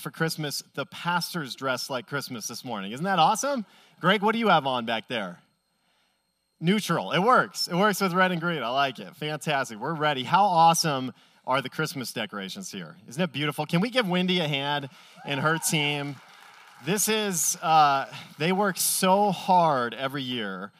for Christmas, the pastor's dressed like Christmas this morning. Isn't that awesome? Greg, what do you have on back there? Neutral. It works. It works with red and green. I like it. Fantastic. We're ready. How awesome are the Christmas decorations here? Isn't it beautiful? Can we give Wendy a hand and her team? This is, uh, they work so hard every year.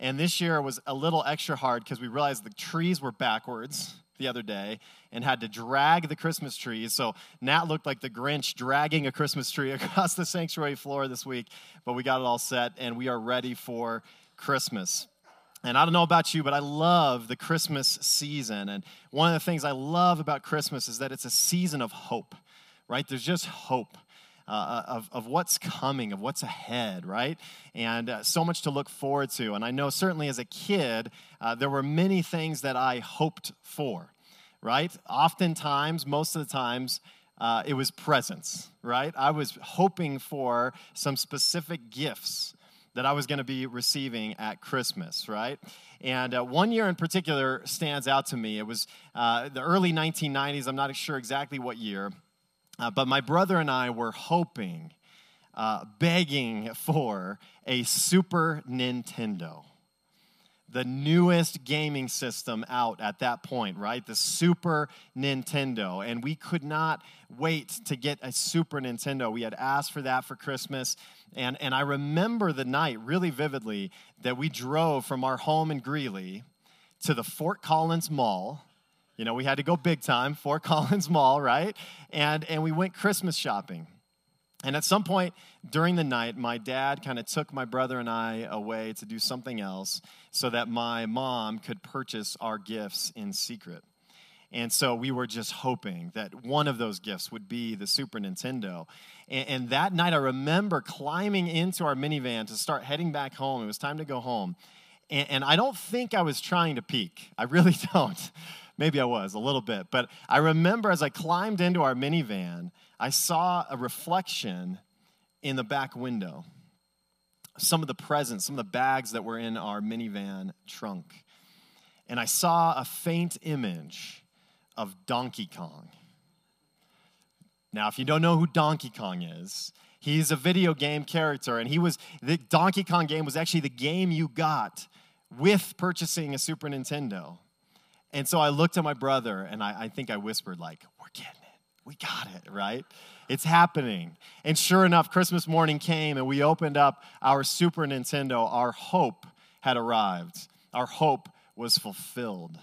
And this year was a little extra hard because we realized the trees were backwards the other day and had to drag the Christmas trees. So Nat looked like the Grinch dragging a Christmas tree across the sanctuary floor this week, but we got it all set and we are ready for Christmas. And I don't know about you, but I love the Christmas season. And one of the things I love about Christmas is that it's a season of hope, right? There's just hope. Uh, of, of what's coming, of what's ahead, right? And uh, so much to look forward to. And I know certainly as a kid, uh, there were many things that I hoped for, right? Oftentimes, most of the times, uh, it was presents, right? I was hoping for some specific gifts that I was going to be receiving at Christmas, right? And uh, one year in particular stands out to me. It was uh, the early 1990s. I'm not sure exactly what year, uh, but my brother and I were hoping, uh, begging for a Super Nintendo the newest gaming system out at that point, right? The Super Nintendo. And we could not wait to get a Super Nintendo. We had asked for that for Christmas. And, and I remember the night really vividly that we drove from our home in Greeley to the Fort Collins Mall. You know, we had to go big time, Fort Collins Mall, right? And, and we went Christmas shopping. And at some point during the night, my dad kind of took my brother and I away to do something else so that my mom could purchase our gifts in secret. And so we were just hoping that one of those gifts would be the Super Nintendo. And, and, that night, I remember climbing into our minivan to start heading back home. It was time to go home. And, and I don't think I was trying to peek. I really don't. Maybe I was a little bit. But I remember as I climbed into our minivan, I saw a reflection in the back window. Some of the presents, some of the bags that were in our minivan trunk. And I saw a faint image of Donkey Kong. Now, if you don't know who Donkey Kong is, he's a video game character, and he was the Donkey Kong game was actually the game you got with purchasing a Super Nintendo. And so I looked at my brother and I, I think I whispered, like, we're getting it. We got it, right? It's happening. And sure enough, Christmas morning came and we opened up our Super Nintendo. Our hope had arrived, our hope was fulfilled.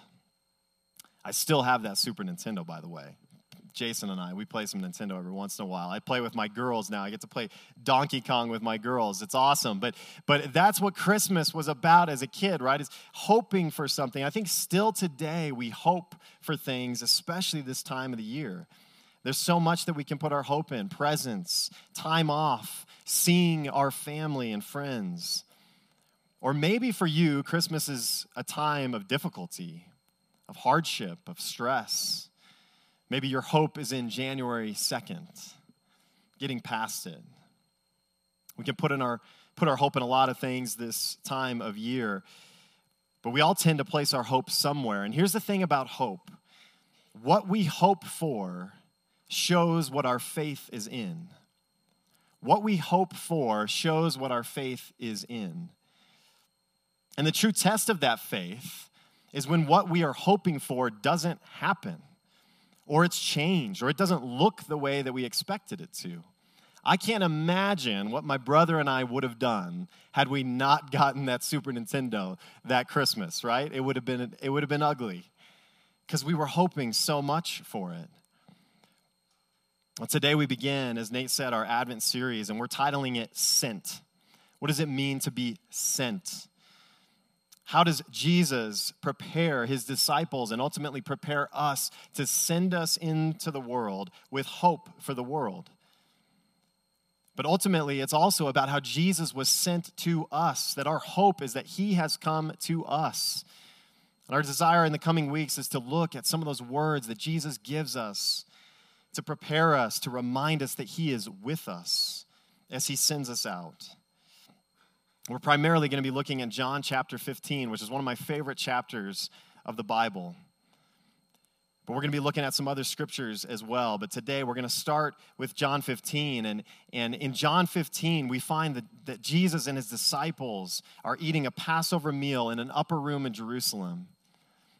I still have that Super Nintendo, by the way. Jason and I, we play some Nintendo every once in a while. I play with my girls now. I get to play Donkey Kong with my girls. It's awesome. But but that's what Christmas was about as a kid, right? Is hoping for something. I think still today we hope for things, especially this time of the year. There's so much that we can put our hope in presents, time off, seeing our family and friends. Or maybe for you, Christmas is a time of difficulty, of hardship, of stress. Maybe your hope is in January 2nd, getting past it. We can put, in our, put our hope in a lot of things this time of year, but we all tend to place our hope somewhere. And here's the thing about hope what we hope for shows what our faith is in. What we hope for shows what our faith is in. And the true test of that faith is when what we are hoping for doesn't happen or it's changed, or it doesn't look the way that we expected it to. I can't imagine what my brother and I would have done had we not gotten that Super Nintendo that Christmas, right? It would have been, it would have been ugly because we were hoping so much for it. Today we begin, as Nate said, our Advent series, and we're titling it Sent. What does it mean to be sent? How does Jesus prepare his disciples and ultimately prepare us to send us into the world with hope for the world? But ultimately, it's also about how Jesus was sent to us, that our hope is that he has come to us. And our desire in the coming weeks is to look at some of those words that Jesus gives us to prepare us, to remind us that he is with us as he sends us out. We're primarily going to be looking at John chapter 15, which is one of my favorite chapters of the Bible. But we're going to be looking at some other scriptures as well. But today we're going to start with John 15. And, and in John 15, we find that, that Jesus and his disciples are eating a Passover meal in an upper room in Jerusalem.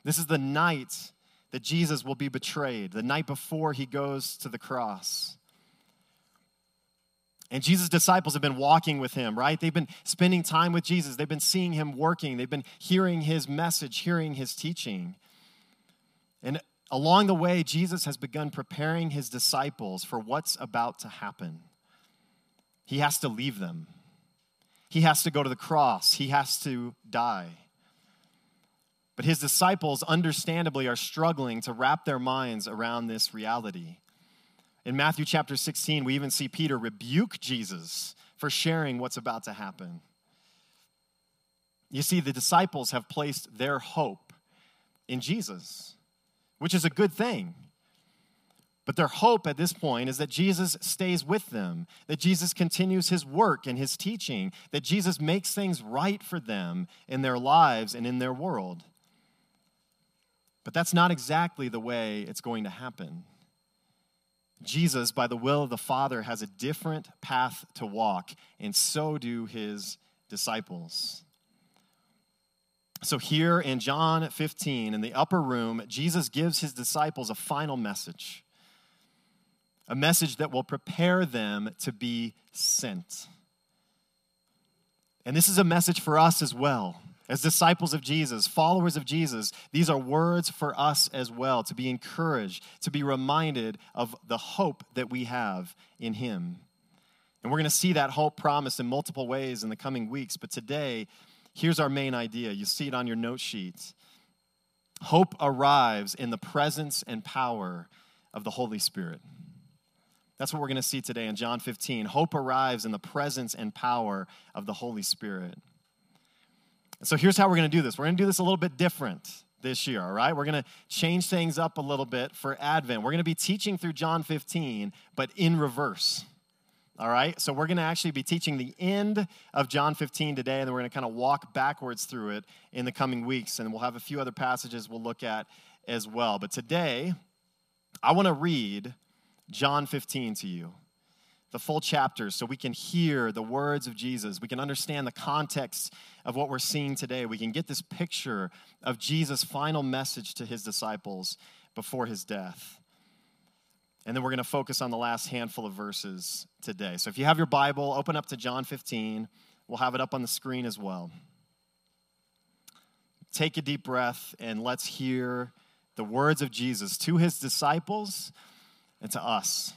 This is the night that Jesus will be betrayed, the night before he goes to the cross. And Jesus' disciples have been walking with him, right? They've been spending time with Jesus. They've been seeing him working. They've been hearing his message, hearing his teaching. And along the way, Jesus has begun preparing his disciples for what's about to happen. He has to leave them, he has to go to the cross, he has to die. But his disciples, understandably, are struggling to wrap their minds around this reality. In Matthew chapter 16, we even see Peter rebuke Jesus for sharing what's about to happen. You see, the disciples have placed their hope in Jesus which is a good thing. But their hope at this point is that Jesus stays with them, that Jesus continues his work and his teaching, that Jesus makes things right for them in their lives and in their world. But that's not exactly the way it's going to happen. Jesus, by the will of the Father, has a different path to walk, and so do his disciples. So, here in John 15, in the upper room, Jesus gives his disciples a final message a message that will prepare them to be sent. And this is a message for us as well. As disciples of Jesus, followers of Jesus, these are words for us as well to be encouraged, to be reminded of the hope that we have in Him. And we're going to see that hope promised in multiple ways in the coming weeks. But today, Here's our main idea. You see it on your note sheets. Hope arrives in the presence and power of the Holy Spirit. That's what we're going to see today in John 15. Hope arrives in the presence and power of the Holy Spirit. So here's how we're going to do this. We're going to do this a little bit different this year, all right? We're going to change things up a little bit for Advent. We're going to be teaching through John 15, but in reverse. All right, so we're going to actually be teaching the end of John 15 today, and then we're going to kind of walk backwards through it in the coming weeks, and we'll have a few other passages we'll look at as well. But today, I want to read John 15 to you, the full chapter, so we can hear the words of Jesus. We can understand the context of what we're seeing today. We can get this picture of Jesus' final message to his disciples before his death. And then we're going to focus on the last handful of verses today. So if you have your Bible, open up to John 15. We'll have it up on the screen as well. Take a deep breath and let's hear the words of Jesus to his disciples and to us.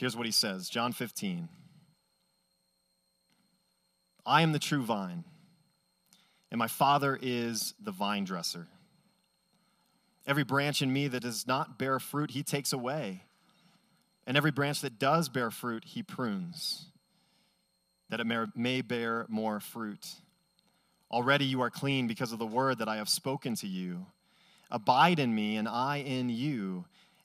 Here's what he says John 15. I am the true vine, and my Father is the vine dresser. Every branch in me that does not bear fruit, he takes away. And every branch that does bear fruit, he prunes, that it may bear more fruit. Already you are clean because of the word that I have spoken to you. Abide in me, and I in you.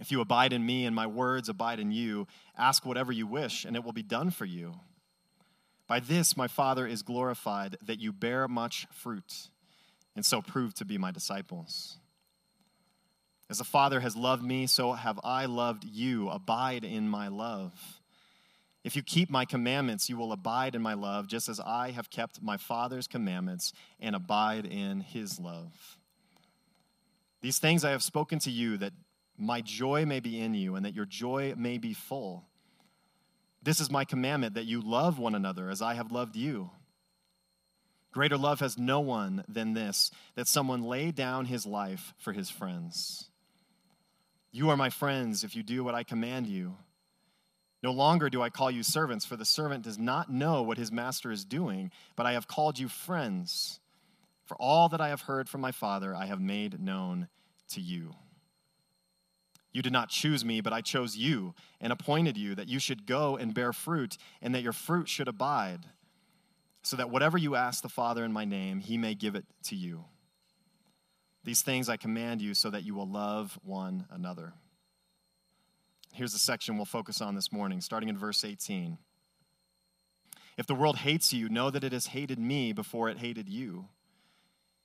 If you abide in me and my words abide in you, ask whatever you wish, and it will be done for you. By this my Father is glorified, that you bear much fruit and so prove to be my disciples. As the Father has loved me, so have I loved you. Abide in my love. If you keep my commandments, you will abide in my love, just as I have kept my Father's commandments and abide in his love. These things I have spoken to you, that my joy may be in you, and that your joy may be full. This is my commandment, that you love one another as I have loved you. Greater love has no one than this that someone lay down his life for his friends. You are my friends if you do what I command you. No longer do I call you servants, for the servant does not know what his master is doing, but I have called you friends. For all that I have heard from my Father, I have made known to you. You did not choose me, but I chose you and appointed you that you should go and bear fruit, and that your fruit should abide, so that whatever you ask the Father in my name, he may give it to you. These things I command you so that you will love one another. Here's the section we'll focus on this morning, starting in verse 18. If the world hates you, know that it has hated me before it hated you.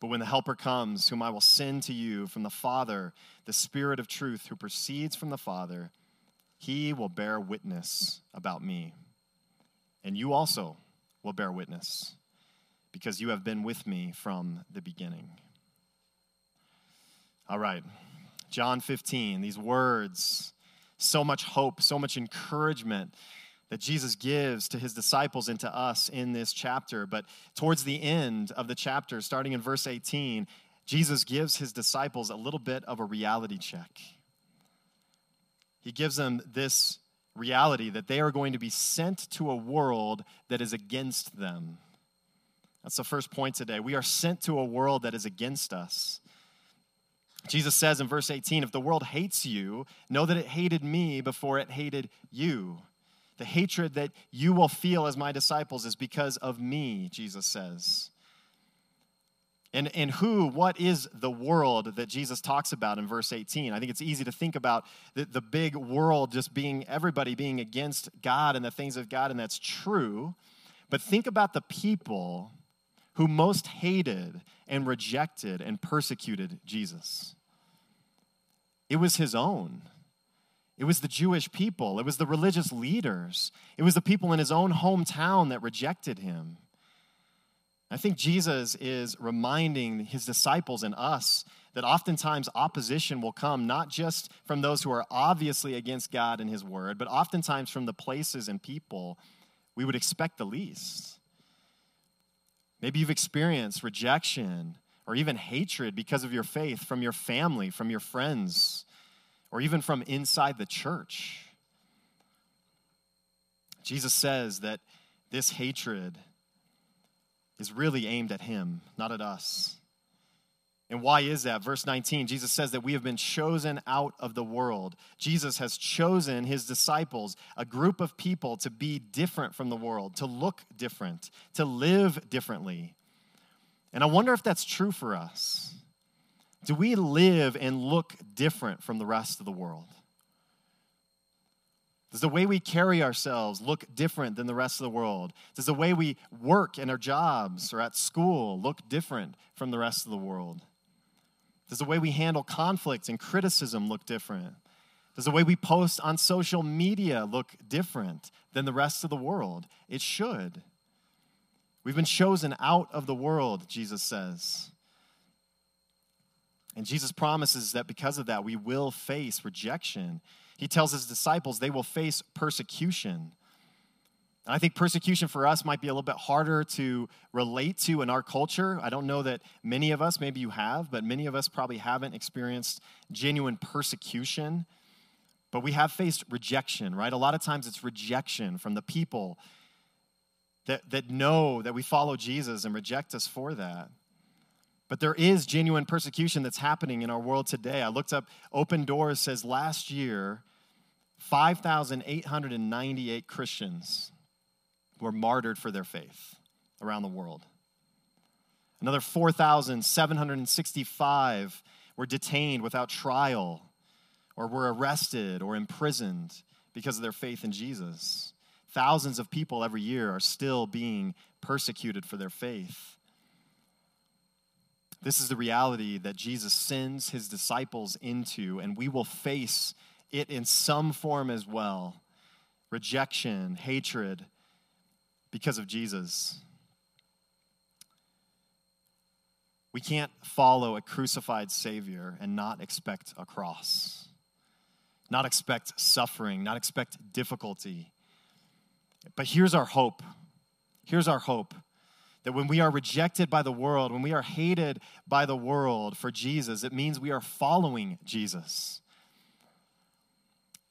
But when the Helper comes, whom I will send to you from the Father, the Spirit of truth who proceeds from the Father, he will bear witness about me. And you also will bear witness, because you have been with me from the beginning. All right, John 15, these words, so much hope, so much encouragement that Jesus gives to his disciples and to us in this chapter. But towards the end of the chapter, starting in verse 18, Jesus gives his disciples a little bit of a reality check. He gives them this reality that they are going to be sent to a world that is against them. That's the first point today. We are sent to a world that is against us. Jesus says in verse 18, If the world hates you, know that it hated me before it hated you. The hatred that you will feel as my disciples is because of me, Jesus says. And, and who, what is the world that Jesus talks about in verse 18? I think it's easy to think about the, the big world just being everybody being against God and the things of God, and that's true. But think about the people who most hated and rejected and persecuted Jesus. It was his own. It was the Jewish people, it was the religious leaders, it was the people in his own hometown that rejected him. I think Jesus is reminding his disciples and us that oftentimes opposition will come not just from those who are obviously against God and his word, but oftentimes from the places and people we would expect the least. Maybe you've experienced rejection or even hatred because of your faith from your family, from your friends, or even from inside the church. Jesus says that this hatred is really aimed at him, not at us. And why is that? Verse 19, Jesus says that we have been chosen out of the world. Jesus has chosen his disciples, a group of people, to be different from the world, to look different, to live differently. And I wonder if that's true for us. Do we live and look different from the rest of the world? Does the way we carry ourselves look different than the rest of the world? Does the way we work in our jobs or at school look different from the rest of the world? Does the way we handle conflict and criticism look different? Does the way we post on social media look different than the rest of the world? It should. We've been chosen out of the world, Jesus says. And Jesus promises that because of that, we will face rejection. He tells his disciples they will face persecution. And I think persecution for us might be a little bit harder to relate to in our culture. I don't know that many of us, maybe you have, but many of us probably haven't experienced genuine persecution. But we have faced rejection, right? A lot of times it's rejection from the people that, that know that we follow Jesus and reject us for that. But there is genuine persecution that's happening in our world today. I looked up Open Doors says last year 5,898 Christians were martyred for their faith around the world. Another 4,765 were detained without trial or were arrested or imprisoned because of their faith in Jesus. Thousands of people every year are still being persecuted for their faith. This is the reality that Jesus sends his disciples into, and we will face it in some form as well rejection, hatred, because of Jesus. We can't follow a crucified Savior and not expect a cross, not expect suffering, not expect difficulty. But here's our hope. Here's our hope that when we are rejected by the world, when we are hated by the world for Jesus, it means we are following Jesus.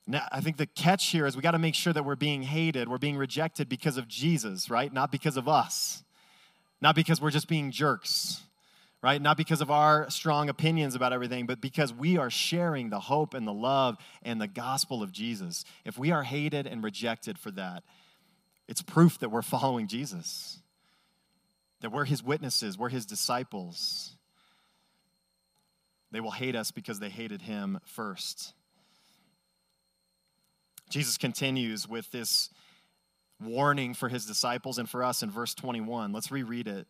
Now, I think the catch here is we got to make sure that we're being hated, we're being rejected because of Jesus, right? Not because of us. Not because we're just being jerks, right? Not because of our strong opinions about everything, but because we are sharing the hope and the love and the gospel of Jesus. If we are hated and rejected for that, it's proof that we're following Jesus, that we're his witnesses, we're his disciples. They will hate us because they hated him first. Jesus continues with this warning for his disciples and for us in verse 21. Let's reread it.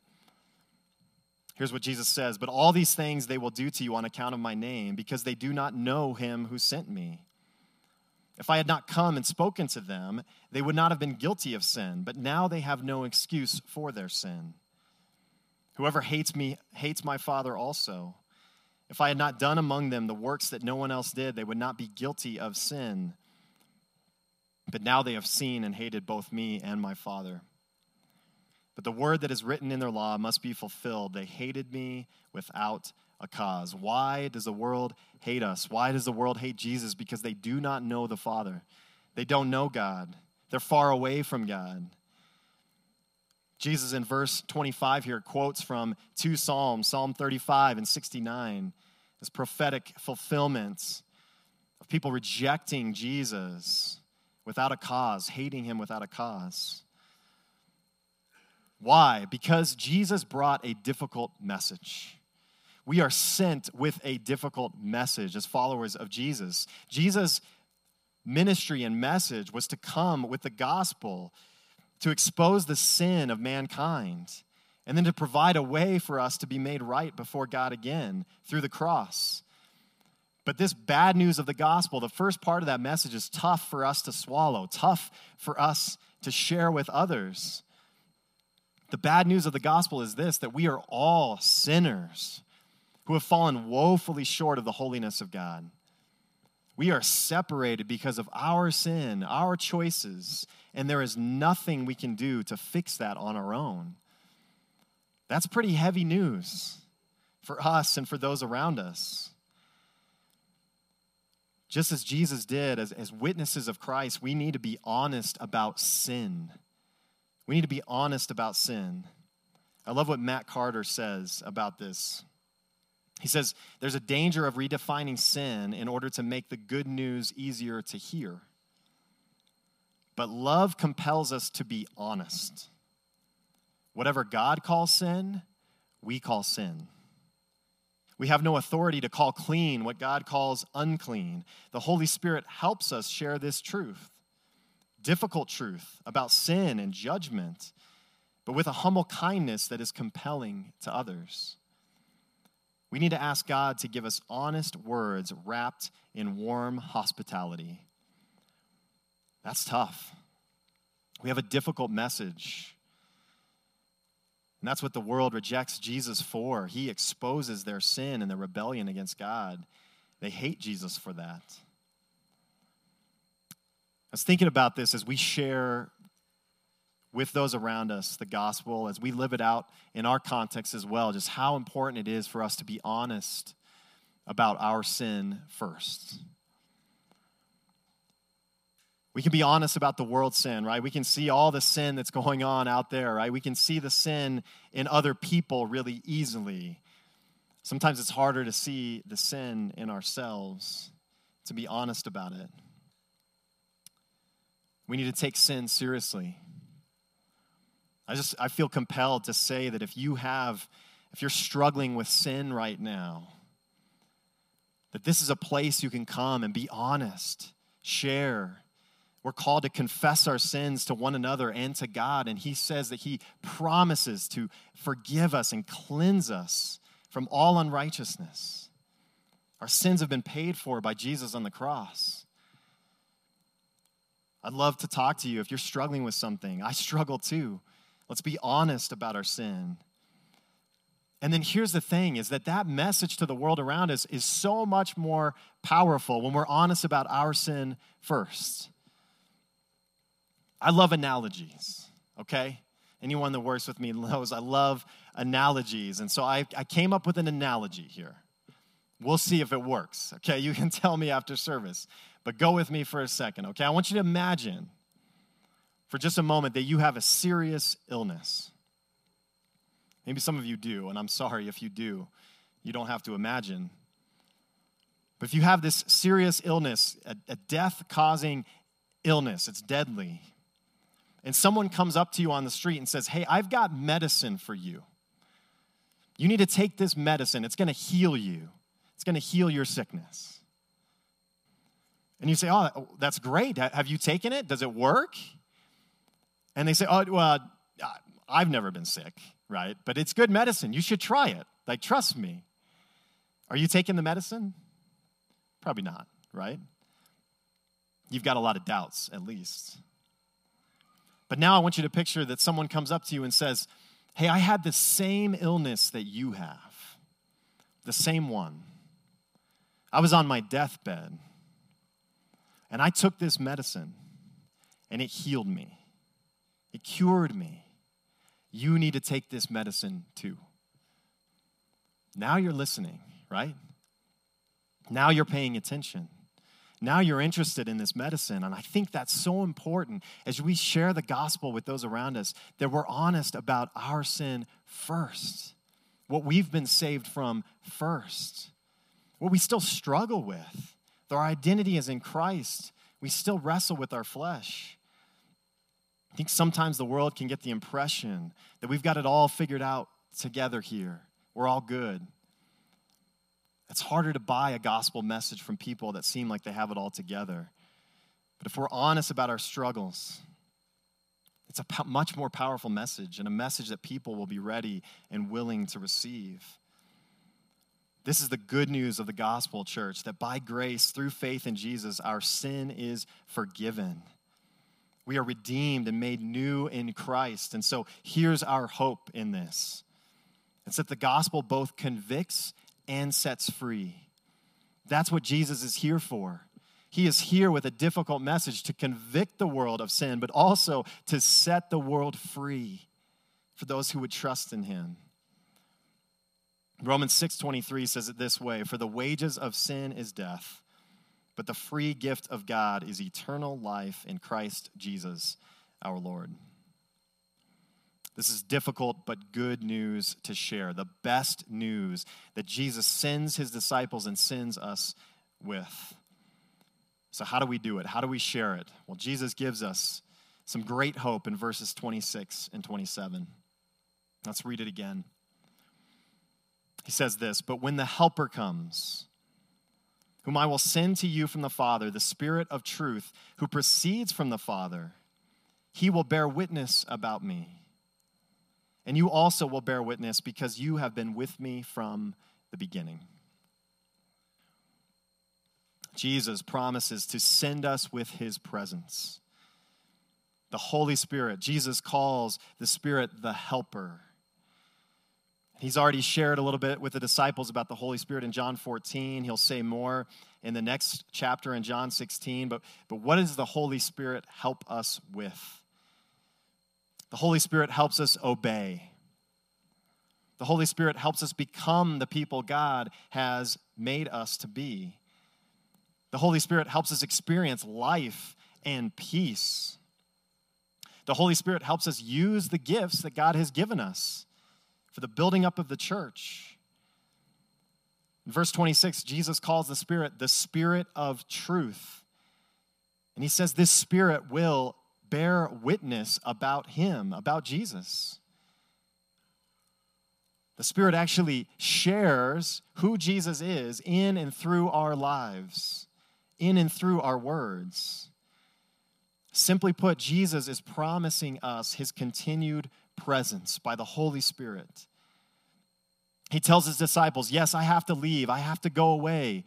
Here's what Jesus says But all these things they will do to you on account of my name, because they do not know him who sent me. If I had not come and spoken to them, they would not have been guilty of sin, but now they have no excuse for their sin. Whoever hates me hates my Father also. If I had not done among them the works that no one else did, they would not be guilty of sin. But now they have seen and hated both me and my Father. But the word that is written in their law must be fulfilled. They hated me without a cause. Why does the world hate us? Why does the world hate Jesus? Because they do not know the Father. They don't know God. They're far away from God. Jesus in verse 25 here quotes from two Psalms, Psalm 35 and 69, as prophetic fulfillments of people rejecting Jesus without a cause, hating him without a cause. Why? Because Jesus brought a difficult message. We are sent with a difficult message as followers of Jesus. Jesus' ministry and message was to come with the gospel to expose the sin of mankind and then to provide a way for us to be made right before God again through the cross. But this bad news of the gospel, the first part of that message is tough for us to swallow, tough for us to share with others. The bad news of the gospel is this that we are all sinners who have fallen woefully short of the holiness of God. We are separated because of our sin, our choices, and there is nothing we can do to fix that on our own. That's pretty heavy news for us and for those around us. Just as Jesus did, as, as witnesses of Christ, we need to be honest about sin. We need to be honest about sin. I love what Matt Carter says about this. He says, There's a danger of redefining sin in order to make the good news easier to hear. But love compels us to be honest. Whatever God calls sin, we call sin. We have no authority to call clean what God calls unclean. The Holy Spirit helps us share this truth, difficult truth about sin and judgment, but with a humble kindness that is compelling to others. We need to ask God to give us honest words wrapped in warm hospitality. That's tough. We have a difficult message. And that's what the world rejects Jesus for. He exposes their sin and their rebellion against God. They hate Jesus for that. I was thinking about this as we share with those around us the gospel, as we live it out in our context as well, just how important it is for us to be honest about our sin first. We can be honest about the world's sin, right? We can see all the sin that's going on out there, right? We can see the sin in other people really easily. Sometimes it's harder to see the sin in ourselves, to be honest about it. We need to take sin seriously. I just I feel compelled to say that if you have if you're struggling with sin right now, that this is a place you can come and be honest, share. We're called to confess our sins to one another and to God. And He says that He promises to forgive us and cleanse us from all unrighteousness. Our sins have been paid for by Jesus on the cross. I'd love to talk to you if you're struggling with something. I struggle too. Let's be honest about our sin. And then here's the thing is that that message to the world around us is so much more powerful when we're honest about our sin first. I love analogies, okay? Anyone that works with me knows I love analogies. And so I, I came up with an analogy here. We'll see if it works, okay? You can tell me after service, but go with me for a second, okay? I want you to imagine for just a moment that you have a serious illness. Maybe some of you do, and I'm sorry if you do. You don't have to imagine. But if you have this serious illness, a, a death causing illness, it's deadly, and someone comes up to you on the street and says, Hey, I've got medicine for you. You need to take this medicine, it's going to heal you, it's going to heal your sickness. And you say, Oh, that's great. Have you taken it? Does it work? And they say, Oh, well, I've never been sick, right? But it's good medicine. You should try it. Like, trust me. Are you taking the medicine? Probably not, right? You've got a lot of doubts, at least. But now I want you to picture that someone comes up to you and says, Hey, I had the same illness that you have, the same one. I was on my deathbed, and I took this medicine, and it healed me, it cured me. You need to take this medicine too. Now you're listening, right? Now you're paying attention. Now you're interested in this medicine. And I think that's so important as we share the gospel with those around us that we're honest about our sin first, what we've been saved from first, what we still struggle with. Though our identity is in Christ. We still wrestle with our flesh. I think sometimes the world can get the impression that we've got it all figured out together here. We're all good. It's harder to buy a gospel message from people that seem like they have it all together. But if we're honest about our struggles, it's a much more powerful message and a message that people will be ready and willing to receive. This is the good news of the gospel, church, that by grace, through faith in Jesus, our sin is forgiven. We are redeemed and made new in Christ. And so here's our hope in this it's that the gospel both convicts and sets free. That's what Jesus is here for. He is here with a difficult message to convict the world of sin, but also to set the world free for those who would trust in him. Romans 6:23 says it this way, for the wages of sin is death, but the free gift of God is eternal life in Christ Jesus our Lord. This is difficult but good news to share. The best news that Jesus sends his disciples and sends us with. So, how do we do it? How do we share it? Well, Jesus gives us some great hope in verses 26 and 27. Let's read it again. He says this But when the Helper comes, whom I will send to you from the Father, the Spirit of truth, who proceeds from the Father, he will bear witness about me. And you also will bear witness because you have been with me from the beginning. Jesus promises to send us with his presence. The Holy Spirit, Jesus calls the Spirit the Helper. He's already shared a little bit with the disciples about the Holy Spirit in John 14. He'll say more in the next chapter in John 16. But, but what does the Holy Spirit help us with? The Holy Spirit helps us obey. The Holy Spirit helps us become the people God has made us to be. The Holy Spirit helps us experience life and peace. The Holy Spirit helps us use the gifts that God has given us for the building up of the church. In verse 26, Jesus calls the Spirit the Spirit of truth. And he says this Spirit will bear witness about him, about Jesus. The Spirit actually shares who Jesus is in and through our lives, in and through our words. Simply put, Jesus is promising us his continued presence by the Holy Spirit. He tells his disciples, Yes, I have to leave, I have to go away.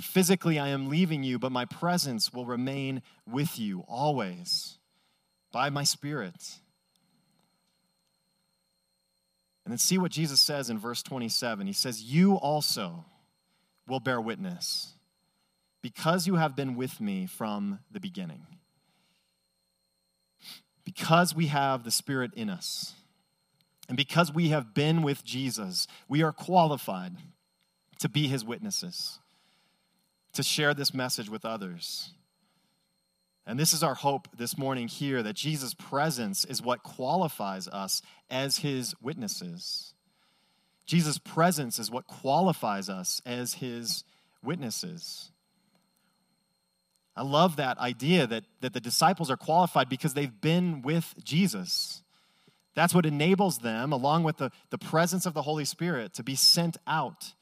Physically, I am leaving you, but my presence will remain with you always by my Spirit. And then see what Jesus says in verse 27. He says, You also will bear witness because you have been with me from the beginning. Because we have the Spirit in us, and because we have been with Jesus, we are qualified to be his witnesses, to share this message with others. And this is our hope this morning here that Jesus' presence is what qualifies us as his witnesses. Jesus' presence is what qualifies us as his witnesses. I love that idea that, that the disciples are qualified because they've been with Jesus. That's what enables them, along with the, the presence of the Holy Spirit, to be sent out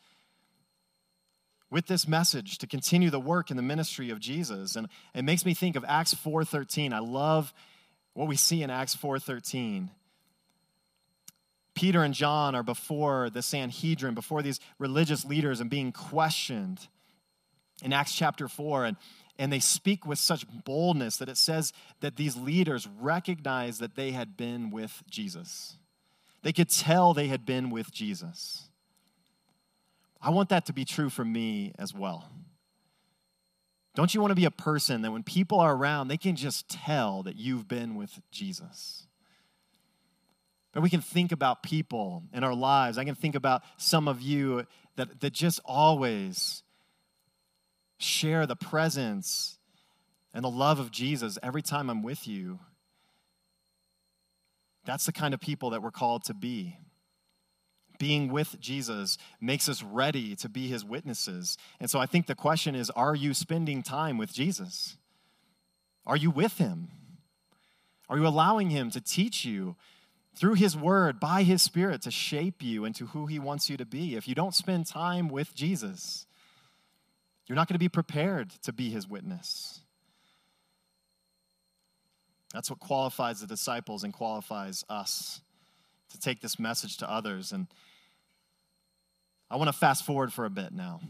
with this message to continue the work and the ministry of Jesus. And it makes me think of Acts 4:13. I love what we see in Acts 4:13. Peter and John are before the Sanhedrin, before these religious leaders and being questioned in Acts chapter 4 and and they speak with such boldness that it says that these leaders recognized that they had been with Jesus. They could tell they had been with Jesus. I want that to be true for me as well. Don't you want to be a person that when people are around, they can just tell that you've been with Jesus? But we can think about people in our lives. I can think about some of you that, that just always share the presence and the love of Jesus every time I'm with you. That's the kind of people that we're called to be. Being with Jesus makes us ready to be his witnesses. And so I think the question is are you spending time with Jesus? Are you with him? Are you allowing him to teach you through his word, by his spirit, to shape you into who he wants you to be? If you don't spend time with Jesus, you're not going to be prepared to be his witness. That's what qualifies the disciples and qualifies us to take this message to others. And I want to fast forward for a bit now.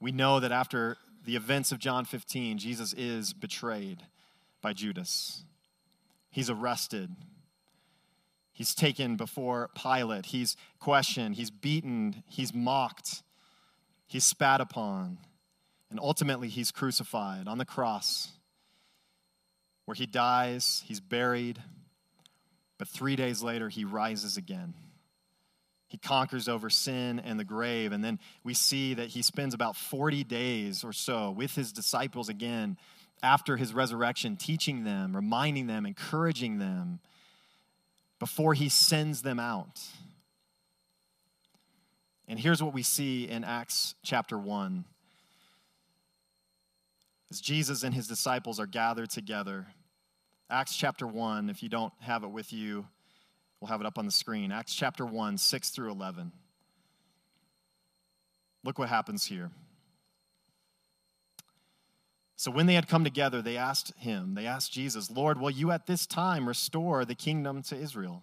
We know that after the events of John 15, Jesus is betrayed by Judas. He's arrested. He's taken before Pilate. He's questioned. He's beaten. He's mocked. He's spat upon, and ultimately he's crucified on the cross, where he dies, he's buried, but three days later he rises again. He conquers over sin and the grave. And then we see that he spends about 40 days or so with his disciples again after his resurrection, teaching them, reminding them, encouraging them before he sends them out. And here's what we see in Acts chapter 1. As Jesus and his disciples are gathered together, Acts chapter 1, if you don't have it with you, we'll have it up on the screen. Acts chapter 1, 6 through 11. Look what happens here. So when they had come together, they asked him, they asked Jesus, Lord, will you at this time restore the kingdom to Israel?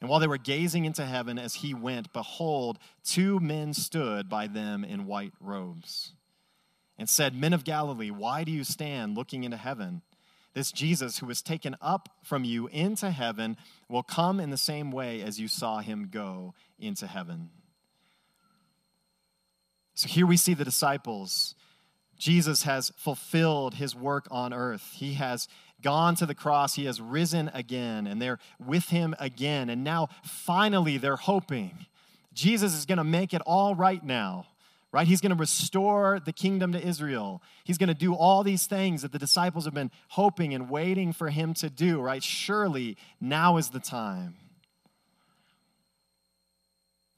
And while they were gazing into heaven as he went, behold, two men stood by them in white robes and said, Men of Galilee, why do you stand looking into heaven? This Jesus who was taken up from you into heaven will come in the same way as you saw him go into heaven. So here we see the disciples. Jesus has fulfilled his work on earth. He has gone to the cross, he has risen again, and they're with him again. And now, finally, they're hoping. Jesus is going to make it all right now, right? He's going to restore the kingdom to Israel. He's going to do all these things that the disciples have been hoping and waiting for him to do, right? Surely now is the time.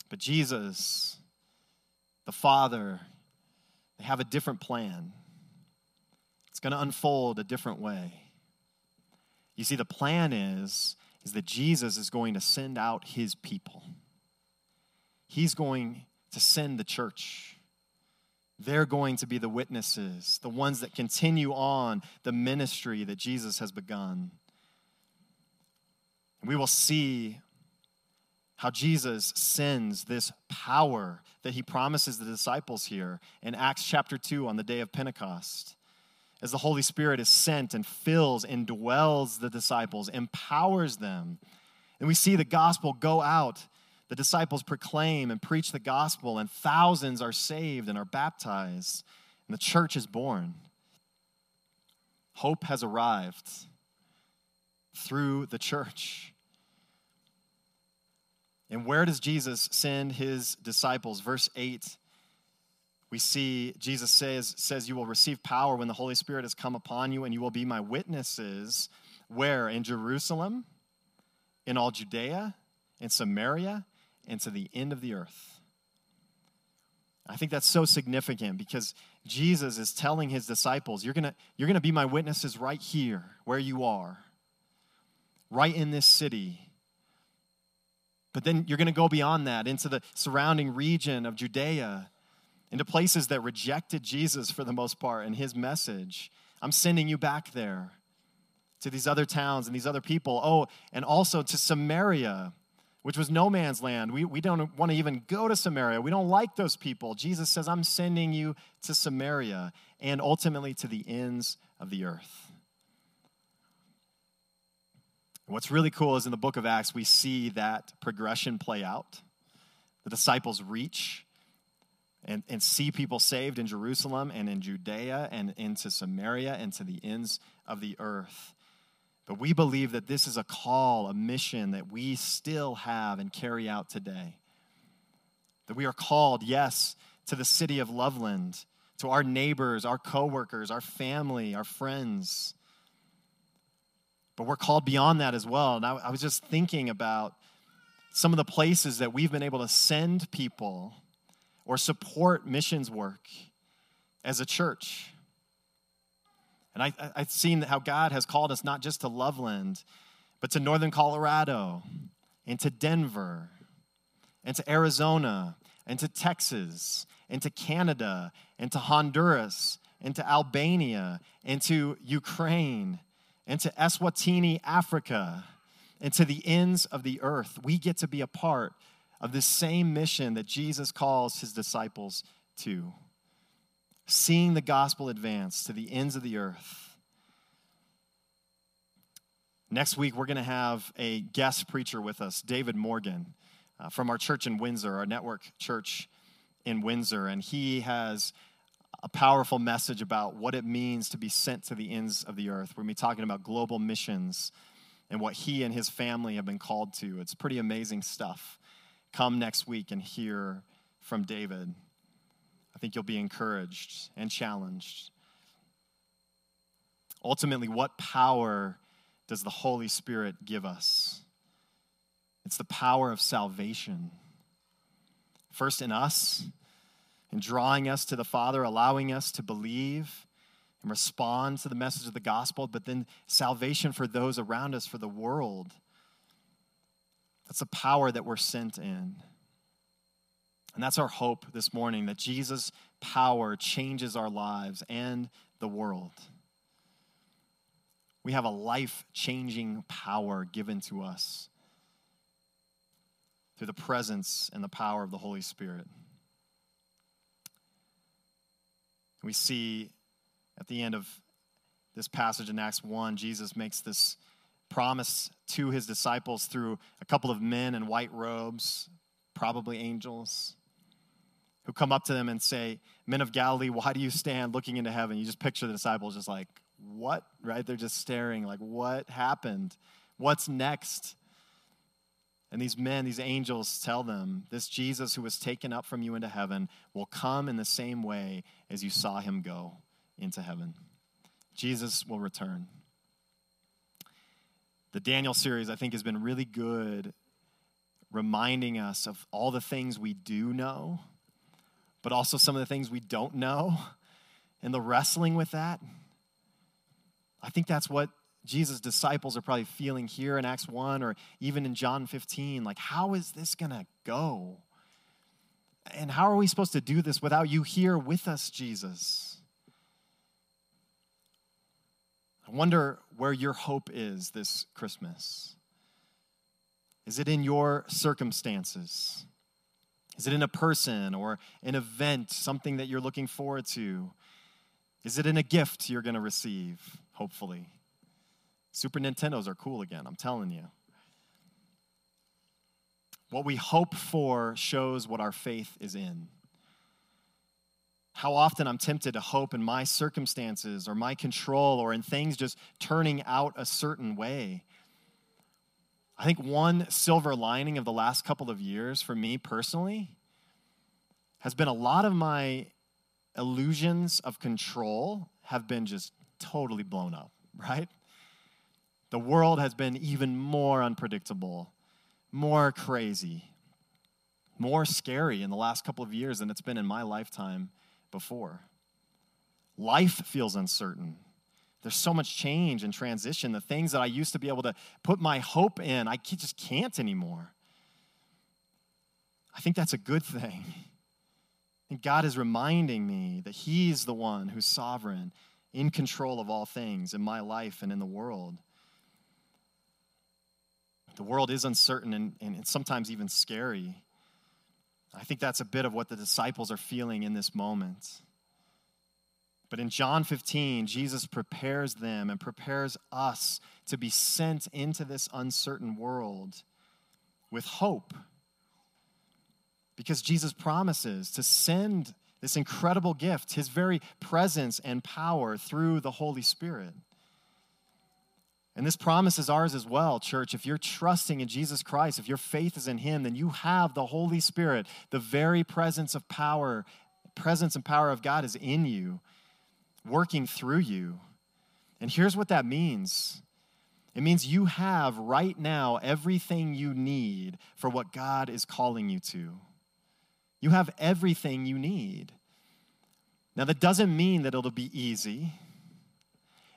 But Jesus, the Father, they have a different plan. It's going to unfold a different way. You see, the plan is, is that Jesus is going to send out his people. He's going to send the church. They're going to be the witnesses, the ones that continue on the ministry that Jesus has begun. We will see how Jesus sends this power that he promises the disciples here in Acts chapter 2 on the day of Pentecost. As the Holy Spirit is sent and fills and dwells the disciples, empowers them. And we see the gospel go out. The disciples proclaim and preach the gospel, and thousands are saved and are baptized, and the church is born. Hope has arrived through the church. And where does Jesus send his disciples? Verse 8, we see Jesus says, says, You will receive power when the Holy Spirit has come upon you, and you will be my witnesses. Where? In Jerusalem, in all Judea, in Samaria, and to the end of the earth. I think that's so significant because Jesus is telling his disciples, You're gonna, you're gonna be my witnesses right here, where you are, right in this city but then you're going to go beyond that into the surrounding region of Judea, into places that rejected Jesus for the most part and his message. I'm sending you back there to these other towns and these other people. Oh, and also to Samaria, which was no man's land. We, we don't want to even go to Samaria. We don't like those people. Jesus says, I'm sending you to Samaria and ultimately to the ends of the earth. what's really cool is in the book of Acts, we see that progression play out. The disciples reach and, and see people saved in Jerusalem and in Judea and into Samaria and to the ends of the earth. But we believe that this is a call, a mission that we still have and carry out today. That we are called, yes, to the city of Loveland, to our neighbors, our coworkers, our family, our friends but we're called beyond that as well. And I, I was just thinking about some of the places that we've been able to send people or support missions work as a church. And I, I've seen how God has called us not just to Loveland, but to northern Colorado, and to Denver, and to Arizona, and to Texas, and to Canada, and to Honduras, and to Albania, and to Ukraine, and to Eswatini, Africa, and to the ends of the earth. We get to be a part of the same mission that Jesus calls his disciples to seeing the gospel advance to the ends of the earth. Next week, we're going to have a guest preacher with us, David Morgan, uh, from our church in Windsor, our network church in Windsor. And he has a powerful message about what it means to be sent to the ends of the earth. We're going to be talking about global missions and what he and his family have been called to. It's pretty amazing stuff. Come next week and hear from David. I think you'll be encouraged and challenged. Ultimately, what power does the Holy Spirit give us? It's the power of salvation. First in us, in drawing us to the Father, allowing us to believe and respond to the message of the gospel, but then salvation for those around us, for the world. That's the power that we're sent in. And that's our hope this morning that Jesus' power changes our lives and the world. We have a life changing power given to us through the presence and the power of the Holy Spirit. We see at the end of this passage in Acts 1, Jesus makes this promise to his disciples through a couple of men in white robes, probably angels, who come up to them and say, Men of Galilee, why do you stand looking into heaven? You just picture the disciples just like, What? Right? They're just staring, like, What happened? What's next? And these men, these angels, tell them this Jesus who was taken up from you into heaven will come in the same way as you saw him go into heaven. Jesus will return. The Daniel series, I think, has been really good reminding us of all the things we do know, but also some of the things we don't know, and the wrestling with that. I think that's what Jesus' disciples are probably feeling here in Acts 1 or even in John 15. Like, how is this going to go? And how are we supposed to do this without you here with us, Jesus? I wonder where your hope is this Christmas. Is it in your circumstances? Is it in a person or an event, something that you're looking forward to? Is it in a gift you're going to receive, hopefully? Super Nintendos are cool again, I'm telling you. What we hope for shows what our faith is in. How often I'm tempted to hope in my circumstances or my control or in things just turning out a certain way. I think one silver lining of the last couple of years for me personally has been a lot of my illusions of control have been just totally blown up, right? The world has been even more unpredictable, more crazy, more scary in the last couple of years than it's been in my lifetime before. Life feels uncertain. There's so much change and transition. The things that I used to be able to put my hope in, I just can't anymore. I think that's a good thing. And God is reminding me that He's the one who's sovereign, in control of all things in my life and in the world. The world is uncertain and, and sometimes even scary. I think that's a bit of what the disciples are feeling in this moment. But in John 15, Jesus prepares them and prepares us to be sent into this uncertain world with hope. Because Jesus promises to send this incredible gift, his very presence and power through the Holy Spirit. And this promise is ours as well, church. If you're trusting in Jesus Christ, if your faith is in Him, then you have the Holy Spirit. The very presence of power, presence and power of God is in you, working through you. And here's what that means it means you have right now everything you need for what God is calling you to. You have everything you need. Now, that doesn't mean that it'll be easy.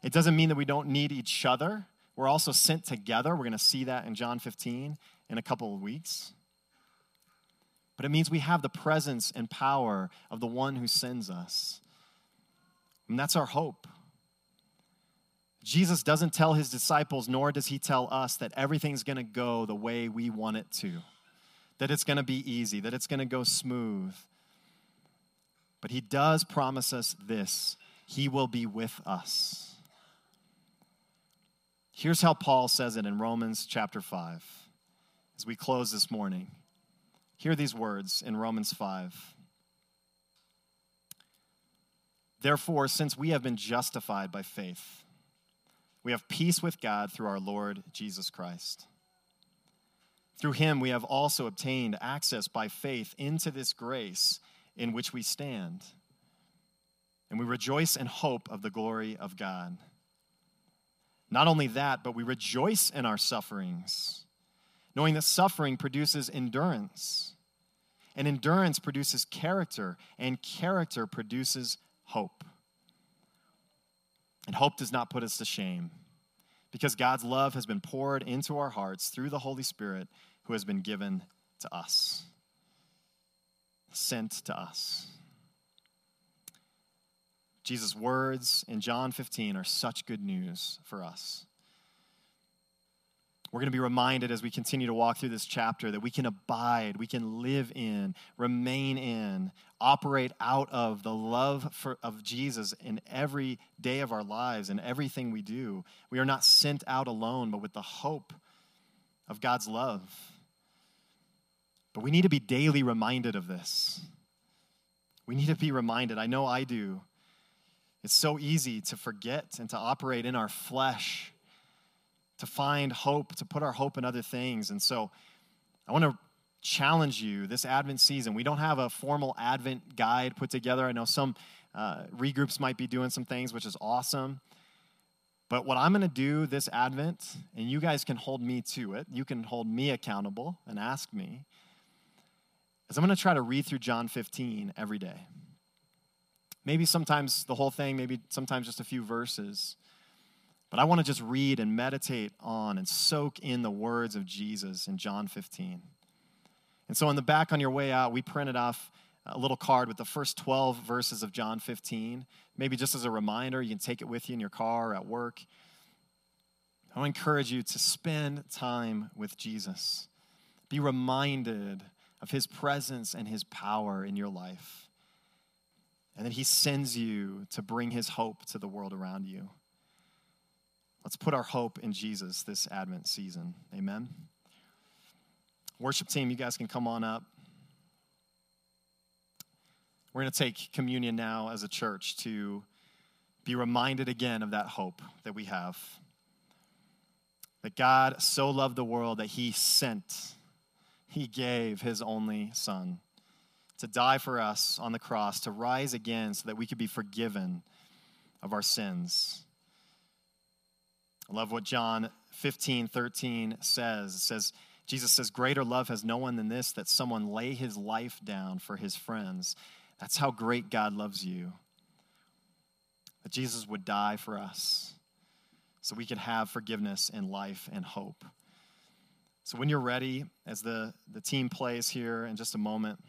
It doesn't mean that we don't need each other. We're also sent together. We're going to see that in John 15 in a couple of weeks. But it means we have the presence and power of the one who sends us. And that's our hope. Jesus doesn't tell his disciples, nor does he tell us that everything's going to go the way we want it to, that it's going to be easy, that it's going to go smooth. But he does promise us this He will be with us. Here's how Paul says it in Romans chapter 5 as we close this morning. Hear these words in Romans 5. Therefore, since we have been justified by faith, we have peace with God through our Lord Jesus Christ. Through him, we have also obtained access by faith into this grace in which we stand. And we rejoice in hope of the glory of God. Not only that, but we rejoice in our sufferings, knowing that suffering produces endurance, and endurance produces character, and character produces hope. And hope does not put us to shame, because God's love has been poured into our hearts through the Holy Spirit who has been given to us, sent to us. Jesus' words in John 15 are such good news for us. We're going to be reminded as we continue to walk through this chapter that we can abide, we can live in, remain in, operate out of the love for, of Jesus in every day of our lives and everything we do. We are not sent out alone, but with the hope of God's love. But we need to be daily reminded of this. We need to be reminded. I know I do it's so easy to forget and to operate in our flesh, to find hope, to put our hope in other things. And so I want to challenge you this Advent season. We don't have a formal Advent guide put together. I know some uh, regroups might be doing some things, which is awesome. But what I'm going to do this Advent, and you guys can hold me to it, you can hold me accountable and ask me, is I'm going to try to read through John 15 every day. Maybe sometimes the whole thing, maybe sometimes just a few verses. But I want to just read and meditate on and soak in the words of Jesus in John 15. And so, in the back on your way out, we printed off a little card with the first 12 verses of John 15. Maybe just as a reminder, you can take it with you in your car or at work. I encourage you to spend time with Jesus. Be reminded of his presence and his power in your life. And that he sends you to bring his hope to the world around you. Let's put our hope in Jesus this Advent season. Amen. Worship team, you guys can come on up. We're going to take communion now as a church to be reminded again of that hope that we have. That God so loved the world that he sent, he gave his only son to die for us on the cross, to rise again so that we could be forgiven of our sins. I love what John 15, 13 says. It says, Jesus says, Greater love has no one than this, that someone lay his life down for his friends. That's how great God loves you. That Jesus would die for us so we could have forgiveness and life and hope. So when you're ready, as the, the team plays here in just a moment,